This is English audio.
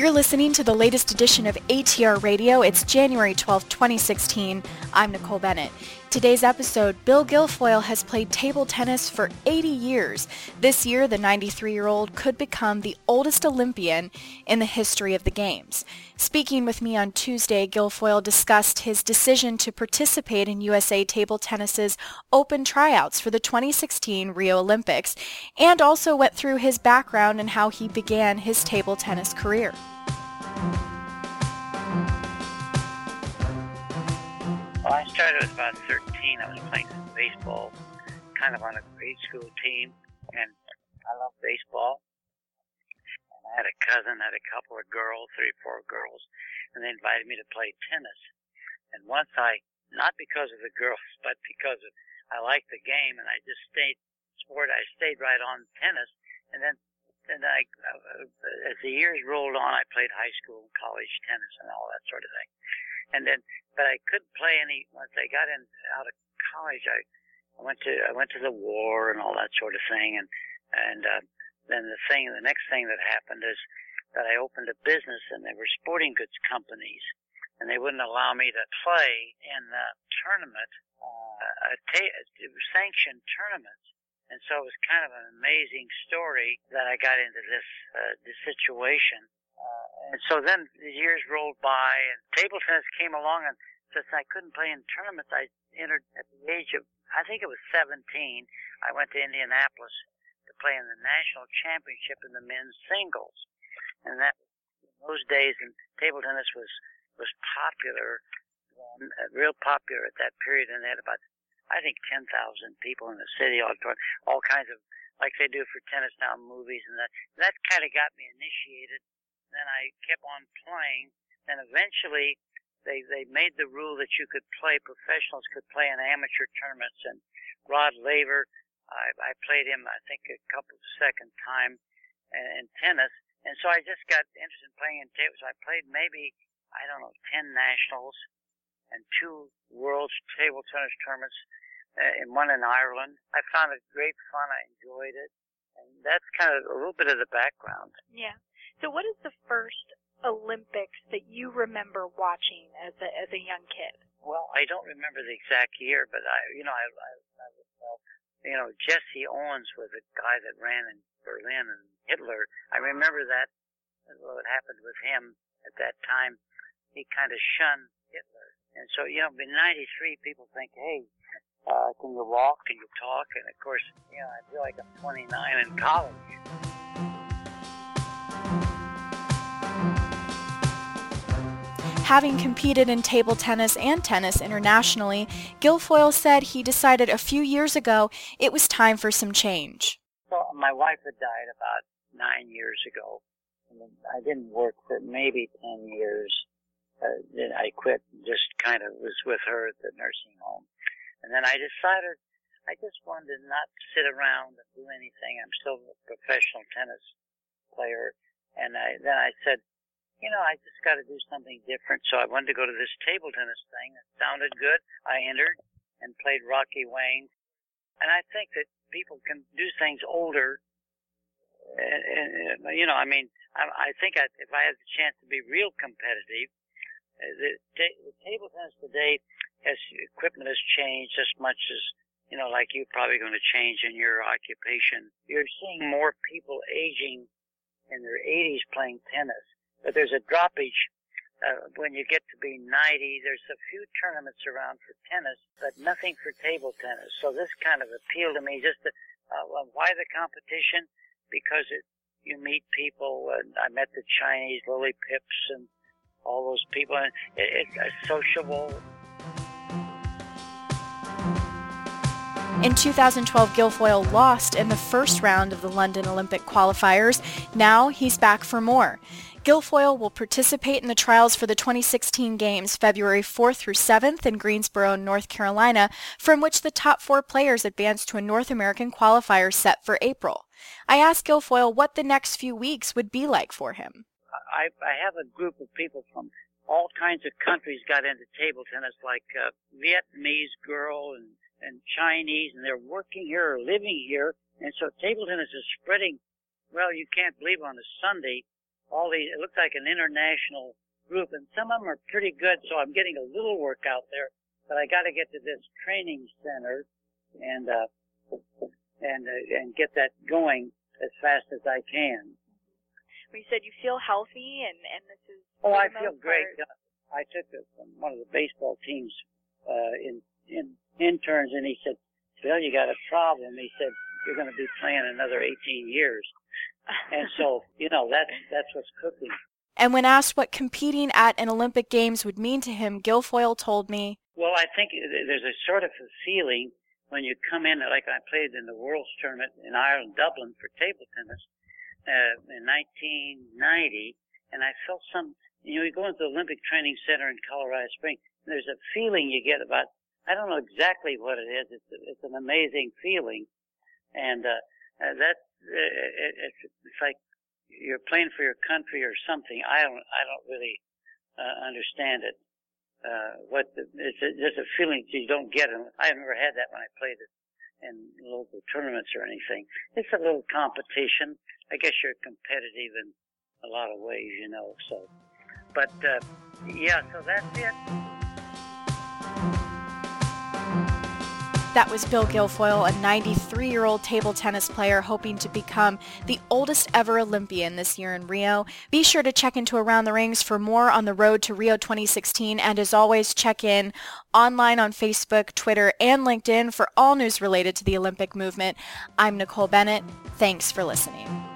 You're listening to the latest edition of ATR Radio. It's January 12, 2016. I'm Nicole Bennett. Today's episode, Bill Guilfoyle has played table tennis for 80 years. This year, the 93-year-old could become the oldest Olympian in the history of the Games. Speaking with me on Tuesday, Guilfoyle discussed his decision to participate in USA Table Tennis's open tryouts for the 2016 Rio Olympics and also went through his background and how he began his table tennis career. Well, I started with about 13. I was playing baseball, kind of on a grade school team, and I love baseball. And I had a cousin, had a couple of girls, three, four girls, and they invited me to play tennis. And once I, not because of the girls, but because of, I liked the game, and I just stayed sport. I stayed right on tennis, and then and I, uh, as the years rolled on, I played high school, college tennis, and all that sort of thing. And then, but I couldn't play any. Once I got in out of college, I, I went to I went to the war and all that sort of thing. And and uh, then the thing, the next thing that happened is that I opened a business, and they were sporting goods companies, and they wouldn't allow me to play in the tournament, uh, a ta- sanctioned tournaments. And so it was kind of an amazing story that I got into this uh, this situation. And so then the years rolled by, and table tennis came along, and since I couldn't play in tournaments, I entered at the age of I think it was 17. I went to Indianapolis to play in the national championship in the men's singles, and that in those days, and table tennis was was popular, um, real popular at that period, and they had about I think 10,000 people in the city auditorium, all kinds of, like they do for tennis now, movies and that. That kind of got me initiated. Then I kept on playing. Then eventually they, they made the rule that you could play, professionals could play in amateur tournaments. And Rod Laver, I, I played him, I think, a couple of second time in, in tennis. And so I just got interested in playing in table. So I played maybe, I don't know, 10 nationals and two world's table tennis tournaments uh, and one in Ireland. I found it great fun. I enjoyed it. And that's kind of a little bit of the background. Yeah. So what is the first Olympics that you remember watching as a as a young kid? Well, I don't remember the exact year, but I, you know, I, I, I well, you know, Jesse Owens was a guy that ran in Berlin and Hitler. I remember that what happened with him at that time. He kind of shunned Hitler, and so you know, in '93, people think, hey, uh, can you walk? Can you talk? And of course, you know, I feel like I'm 29 in college. Having competed in table tennis and tennis internationally, Guilfoyle said he decided a few years ago it was time for some change. Well, my wife had died about nine years ago. I didn't work for maybe 10 years. Uh, then I quit, and just kind of was with her at the nursing home. And then I decided I just wanted to not sit around and do anything. I'm still a professional tennis player. And I, then I said, you know, I just got to do something different. So I wanted to go to this table tennis thing. It sounded good. I entered and played Rocky Wayne. And I think that people can do things older. And, you know, I mean, I, I think I, if I had the chance to be real competitive, uh, the, the table tennis today as equipment has changed as much as you know, like you're probably going to change in your occupation. You're seeing more people aging in their 80s playing tennis, but there's a droppage uh, when you get to be 90. There's a few tournaments around for tennis, but nothing for table tennis. So this kind of appealed to me. Just to, uh, well, why the competition? Because it you meet people, and I met the Chinese Lily Pips and all those people, and it, it's a sociable In 2012, Guilfoyle lost in the first round of the London Olympic qualifiers. Now he's back for more. Guilfoyle will participate in the trials for the 2016 Games February 4th through 7th in Greensboro, North Carolina, from which the top four players advance to a North American qualifier set for April. I asked Guilfoyle what the next few weeks would be like for him. I, I have a group of people from all kinds of countries got into table tennis, like a Vietnamese girl and and Chinese, and they're working here or living here. And so table tennis is spreading. Well, you can't believe on a Sunday, all these. It looks like an international group, and some of them are pretty good. So I'm getting a little work out there, but I got to get to this training center and uh, and uh, and get that going as fast as I can. You said you feel healthy, and and this is. Oh, I feel great. Part... I took it from one of the baseball teams uh, in in interns, and he said, "Bill, you got a problem." He said, "You're going to be playing another 18 years," and so you know that's that's what's cooking. And when asked what competing at an Olympic Games would mean to him, Guilfoyle told me, "Well, I think there's a sort of a feeling when you come in, like I played in the World's Tournament in Ireland, Dublin for table tennis uh, in 1990, and I felt some. You know, you go into the Olympic Training Center in Colorado Springs. There's a feeling you get about. I don't know exactly what it is. It's it's an amazing feeling, and uh, uh, that uh, it's, it's like you're playing for your country or something. I don't I don't really uh, understand it uh, what the, it's a, just a feeling you don't get. And I've never had that when I played it in local tournaments or anything. It's a little competition. I guess you're competitive in a lot of ways, you know. So, but uh, yeah, so that's it. That was Bill Guilfoyle, a 93-year-old table tennis player hoping to become the oldest ever Olympian this year in Rio. Be sure to check into Around the Rings for more on the road to Rio 2016 and as always check in online on Facebook, Twitter, and LinkedIn for all news related to the Olympic movement. I'm Nicole Bennett. Thanks for listening.